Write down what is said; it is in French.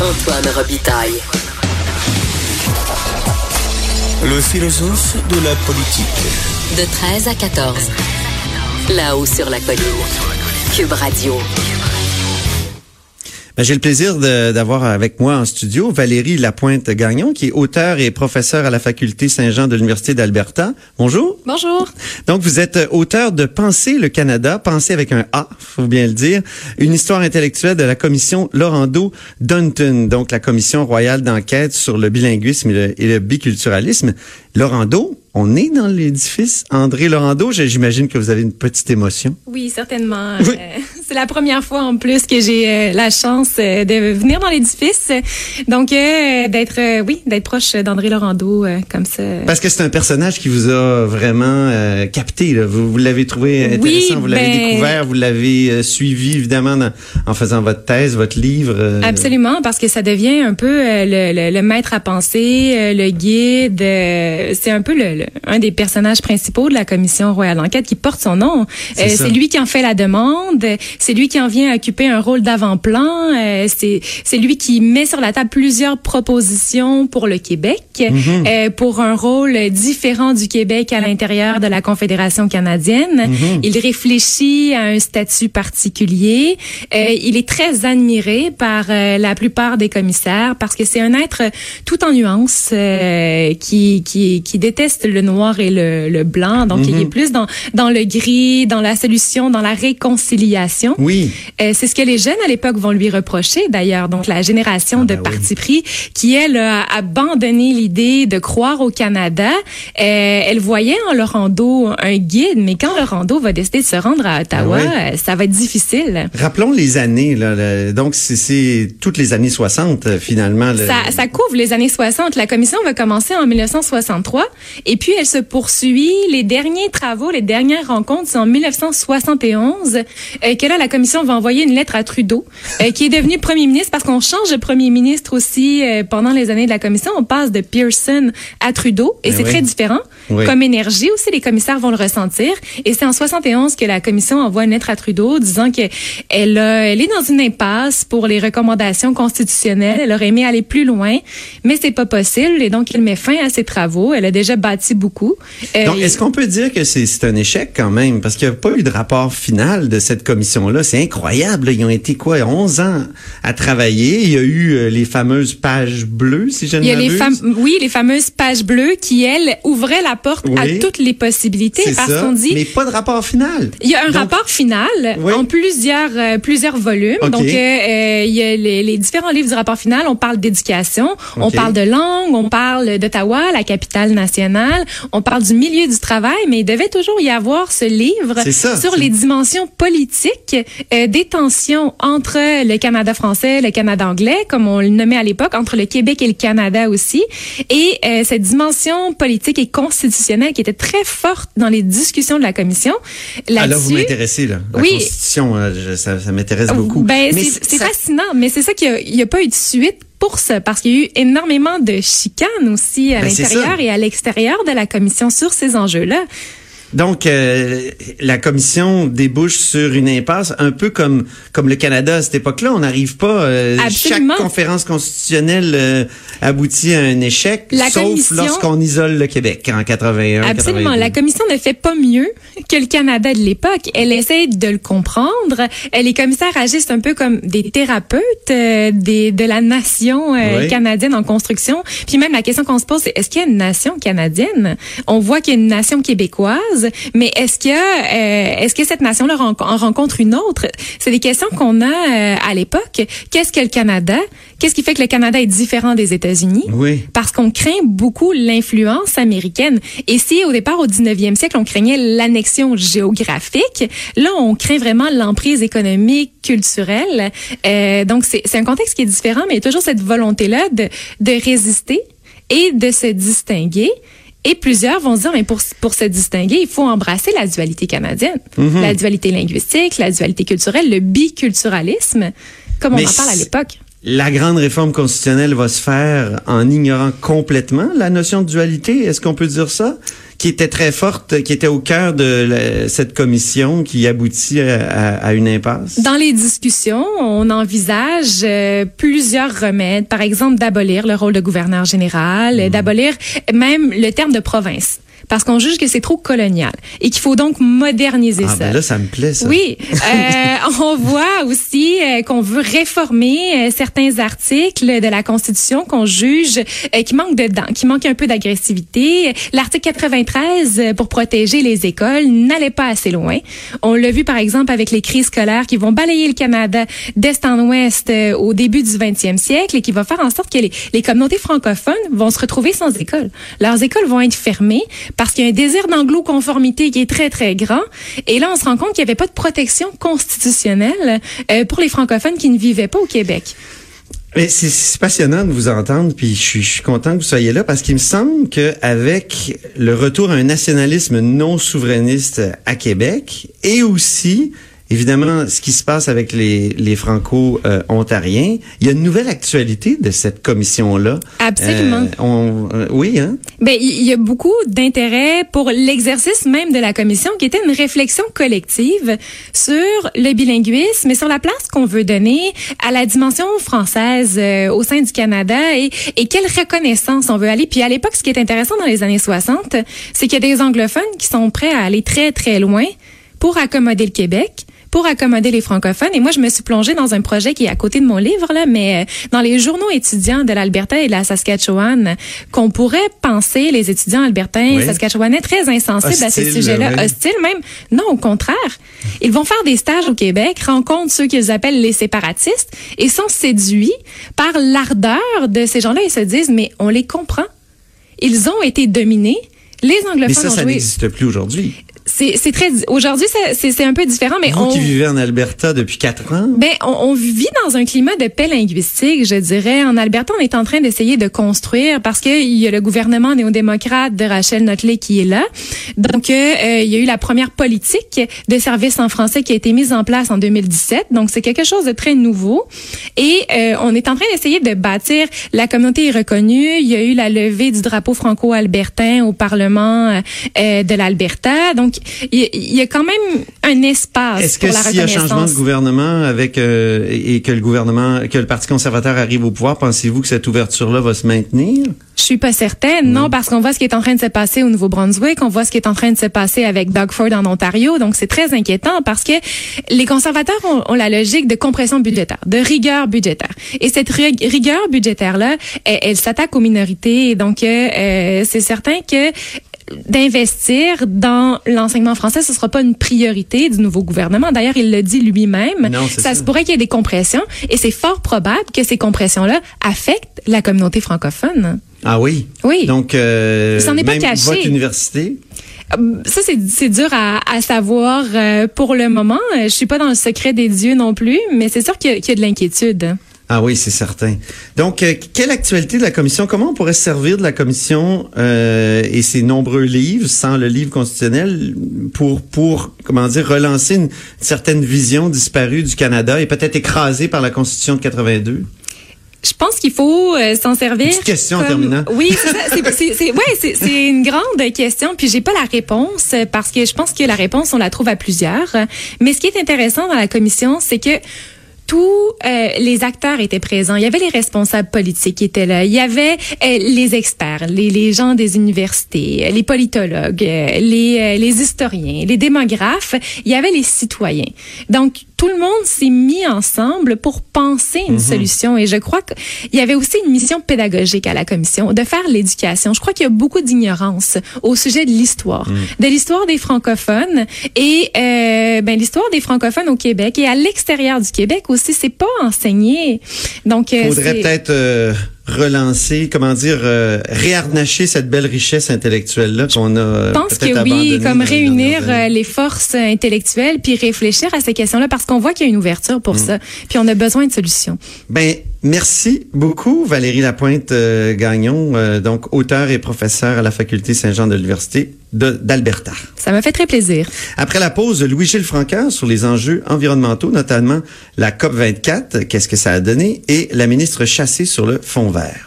Antoine Robitaille. Le philosophe de la politique. De 13 à 14. Là-haut sur la colline. Cube Radio. Ben, J'ai le plaisir d'avoir avec moi en studio Valérie Lapointe-Gagnon, qui est auteure et professeure à la faculté Saint-Jean de l'Université d'Alberta. Bonjour. Bonjour. Donc, vous êtes auteur de Penser le Canada, Penser avec un A, faut bien le dire, une histoire intellectuelle de la commission Laurando-Dunton, donc la commission royale d'enquête sur le bilinguisme et le, et le biculturalisme. Laurando, on est dans l'édifice André Laurando. J'imagine que vous avez une petite émotion. Oui, certainement. Oui. C'est la première fois en plus que j'ai euh, la chance euh, de venir dans l'édifice. Donc, euh, d'être, euh, oui, d'être proche d'André Laurando euh, comme ça. Parce que c'est un personnage qui vous a vraiment euh, capté. Là. Vous, vous l'avez trouvé intéressant, Oui, vous l'avez ben- découvert, vous l'avez suivi évidemment dans- en faisant votre thèse, votre livre. Absolument, parce que ça devient un peu euh, le, le- le maître à penser, euh, le guide. euh, c'est un peu le, le- un des personnages principaux de la commission royale d'enquête qui porte son nom. Euh, c'est lui qui en fait la demande. C'est lui qui en vient occuper un rôle d'avant-plan. euh, c'est c'est lui qui met sur la table plusieurs propositions pour le Québec, Mm-hmm. euh, pour un rôle différent du Québec à l'intérieur de la Confédération canadienne. Mm-hmm. Il réfléchit à un statut particulier. Euh, il est très admiré par euh, la plupart des commissaires parce que c'est un être tout en nuances euh, qui, qui, qui déteste le noir et le, le blanc. Donc, il est plus dans, dans le gris, dans la solution, dans la réconciliation. Oui. Euh, c'est ce que les jeunes à l'époque vont lui reprocher d'ailleurs. Donc la génération Ah, de ben oui. parti pris qui elle a abandonné l'idée de croire au Canada. Euh, elle voyait en Laurando un guide, mais quand Laurando va décider de se rendre à Ottawa, Ah ça va être difficile. Rappelons les années. Là, le- donc, c'est- toutes les années 60, euh, finalement. le- Ça, ça couvre les années 60. La commission va commencer en 1963 et puis elle se poursuit. Les derniers travaux, les dernières rencontres, c'est en 1971 euh, que là, la commission va envoyer une lettre à Trudeau, euh, qui est devenu premier ministre parce qu'on change de premier ministre aussi euh, pendant les années de la commission. On passe de Pearson à Trudeau et Ben c'est oui. très différent. Oui. Comme énergie aussi, les commissaires vont le ressentir. Et c'est en 71 que la commission envoie une lettre à Trudeau disant que elle, a- elle est dans une impasse pour les recommandations constitutionnelles. Elle aurait aimé aller plus loin, mais c'est pas possible. Et donc, il met fin à ses travaux. Elle a déjà bâti beaucoup. Euh, Donc, est-ce qu'on peut dire que c'est un échec quand même? Parce qu'il n'y a pas eu de rapport final de cette commission-là. C'est incroyable. là. Ils ont été, quoi, 11 ans à travailler. Il y a eu euh, les fameuses pages bleues, si je ne m'abuse. oui, les fameuses pages bleues qui, elles, ouvraient la porte Oui. à toutes les possibilités parce qu'on dit Mais pas de rapport final. Il y a un Donc, rapport final Oui. en plusieurs euh, plusieurs volumes. Donc euh, il y a les, les différents livres du rapport final. On parle d'éducation, on parle de langue, on parle d'Ottawa, la capitale nationale, on parle du milieu du travail, mais il devait toujours y avoir ce livre sur les dimensions politiques euh, des tensions entre le Canada français, le Canada anglais, comme on le nommait à l'époque, entre le Québec et le Canada aussi, et euh, cette dimension politique et constitutionnelle qui était très forte dans les discussions de la commission. Ah, là, vous m'intéressez, là. La Oui. Constitution, euh, je- ça, ça m'intéresse beaucoup. ben, c'est ça- fascinant, mais c'est ça qu'il n'y a, pas eu de suite pour ça, parce qu'il y a eu énormément de chicanes aussi à Ben, l'intérieur et à l'extérieur de la commission sur ces enjeux-là. Donc, euh, la commission débouche sur une impasse, un peu comme comme le Canada à cette époque-là. On n'arrive pas. euh, chaque conférence constitutionnelle euh, aboutit à un échec, La sauf commission- lorsqu'on isole le Québec en 81. Absolument. 82. La commission ne fait pas mieux que le Canada de l'époque. Elle essaie de le comprendre. Les commissaires agissent un peu comme des thérapeutes euh, des, de la nation euh, Oui. canadienne en construction. Puis même la question qu'on se pose, c'est est-ce qu'il y a une nation canadienne? On voit qu'il y a une nation québécoise. Mais est-ce que euh, est-ce que cette nation-là en rencontre une autre? C'est des questions qu'on a euh, à l'époque. Qu'est-ce que le Canada? Qu'est-ce qui fait que le Canada est différent des États-Unis? Oui. Parce qu'on craint beaucoup l'influence américaine. Et si au départ au 19e siècle on craignait l'annexion géographique, là on craint vraiment l'emprise économique, culturelle. Euh, donc c'est un contexte qui est différent, mais il y a toujours cette volonté-là de de résister et de se distinguer. Et plusieurs vont se dire, mais pour, pour se distinguer, il faut embrasser la dualité canadienne, Mhm. la dualité linguistique, la dualité culturelle, le biculturalisme, comme on en parle à l'époque. La grande réforme constitutionnelle va se faire en ignorant complètement la notion de dualité. Est-ce qu'on peut dire ça? Qui était très forte, qui était au cœur de la- cette commission qui aboutit à, une impasse? Dans les discussions, on envisage euh, plusieurs remèdes, par exemple d'abolir le rôle de gouverneur général, Mhm. d'abolir même le terme de province, parce qu'on juge que c'est trop colonial et qu'il faut donc moderniser Ah ça. ben là, ça me plaît, ça. Oui, euh, on voit aussi euh, qu'on veut réformer euh, certains articles de la Constitution qu'on juge euh, qui manquent de dents, qui manquent un peu d'agressivité. L'article 93 euh, pour protéger les écoles n'allait pas assez loin. On l'a vu par exemple avec les crises scolaires qui vont balayer le Canada d'est en ouest au début du 20e siècle et qui va faire en sorte que les, les communautés francophones vont se retrouver sans école. Leurs écoles vont être fermées parce qu'il y a un désir d'anglo-conformité qui est très, très grand. Et là, on se rend compte qu'il n'y avait pas de protection constitutionnelle euh, pour les francophones qui ne vivaient pas au Québec. C'est- passionnant de vous entendre, puis je suis, je suis content que vous soyez là parce qu'il me semble que avec le retour à un nationalisme non souverainiste à Québec et aussi évidemment ce qui se passe avec les, les franco-ontariens, il y a une nouvelle actualité de cette commission-là. Absolument. Euh, on, euh, oui, hein? Ben, il y a beaucoup d'intérêt pour l'exercice même de la commission, qui était une réflexion collective sur le bilinguisme et sur la place qu'on veut donner à la dimension française euh, au sein du Canada et, et quelle reconnaissance on veut aller. Puis à l'époque, ce qui est intéressant dans les années 60, c'est qu'il y a des anglophones qui sont prêts à aller très très loin pour accommoder le Québec pour accommoder les francophones. Et moi, je me suis plongée dans un projet qui est à côté de mon livre, là, mais euh, dans les journaux étudiants de l'Alberta et de la Saskatchewan, qu'on pourrait penser les étudiants albertains Oui. et saskatchewanais très insensibles à ces sujets-là, oui. hostiles même? Non, au contraire. Ils vont faire des stages au Québec, rencontrent ceux qu'ils appellent les séparatistes et sont séduits par l'ardeur de ces gens-là et se disent, mais on les comprend. Ils ont été dominés. Les anglophones Mais ça, ça n'existe plus aujourd'hui. C'est c'est très. Aujourd'hui, c'est c'est un peu différent, mais Vous on. qui vivez en Alberta depuis quatre ans, Ben, on, on vit dans un climat de paix linguistique, je dirais. En Alberta, on est en train d'essayer de construire parce que il y a le gouvernement néo-démocrate de Rachel Notley qui est là. Donc, euh, euh, il y a eu la première politique de service en français qui a été mise en place en 2017. Donc, c'est quelque chose de très nouveau. Et euh, on est en train d'essayer de bâtir. La communauté est reconnue. Il y a eu la levée du drapeau franco-albertain au Parlement euh, de l'Alberta. Donc, il y, a- il y a quand même un espace Est-ce que s'il y a changement de gouvernement avec euh, et que le gouvernement, que le Parti conservateur arrive au pouvoir, pensez-vous que cette ouverture-là va se maintenir? Je suis pas certaine, non, parce qu'on voit ce qui est en train de se passer au Nouveau-Brunswick, on voit ce qui est en train de se passer avec Doug Ford en Ontario, donc c'est très inquiétant parce que les conservateurs ont, ont la logique de compression budgétaire, de rigueur budgétaire. Et cette ri- rigueur budgétaire-là, elle, elle s'attaque aux minorités, donc euh, euh, c'est certain que d'investir dans l'enseignement français, ce sera pas une priorité du nouveau gouvernement. D'ailleurs, il le dit lui-même. Ça, ça. se pourrait qu'il y ait des compressions et c'est fort probable que ces compressions-là affectent la communauté francophone. Ah oui? Oui. Donc, euh, Il est pas caché. votre université? Euh, Ça, c'est, dur à, à savoir euh, pour le moment. Euh, Je suis pas dans le secret des dieux non plus, mais c'est sûr qu'il y a, qu'il y a de l'inquiétude. Ah oui, c'est certain. Donc, euh, quelle actualité de la commission? Comment on pourrait se servir de la commission euh, et ses nombreux livres, sans le livre constitutionnel, pour, pour comment dire, relancer une, certaine vision disparue du Canada et peut-être écrasée par la Constitution de 82? Je pense qu'il faut euh, s'en servir. Petite question en comme- terminant. Oui, c'est ouais, c'est, c'est une grande question. Puis j'ai pas la réponse parce que je pense que la réponse on la trouve à plusieurs. Mais ce qui est intéressant dans la commission, c'est que tous euh, les acteurs étaient présents. Il y avait les responsables politiques qui étaient là. Il y avait euh, les experts, les, les gens des universités, euh, les politologues, euh, les, euh, les historiens, les démographes. Il y avait les citoyens. Donc, tout le monde s'est mis ensemble pour penser une solution. Et je crois qu'il y avait aussi une mission pédagogique à la commission, de faire l'éducation. Je crois qu'il y a beaucoup d'ignorance au sujet de l'histoire, de l'histoire des francophones et euh, ben, l'histoire des francophones au Québec et à l'extérieur du Québec aussi. C'est pas enseigné. Donc, euh, Faudrait peut-être euh, relancer, comment dire, euh, réharnacher cette belle richesse intellectuelle-là qu'on a euh, Je pense peut-être que oui, comme réunir euh, les forces euh, intellectuelles puis réfléchir à ces questions-là parce qu'on voit qu'il y a une ouverture Mm. pour ça. Puis on a besoin de solutions. Ben, merci beaucoup, Valérie Lapointe euh, Gagnon, euh, donc auteur et professeur à la faculté Saint-Jean de l'Université d'Alberta. Ça m'a fait très plaisir. Après la pause, Louis-Gilles Francaire sur les enjeux environnementaux, notamment la COP 24, qu'est-ce que ça a donné, et la ministre Chassé sur le fond vert.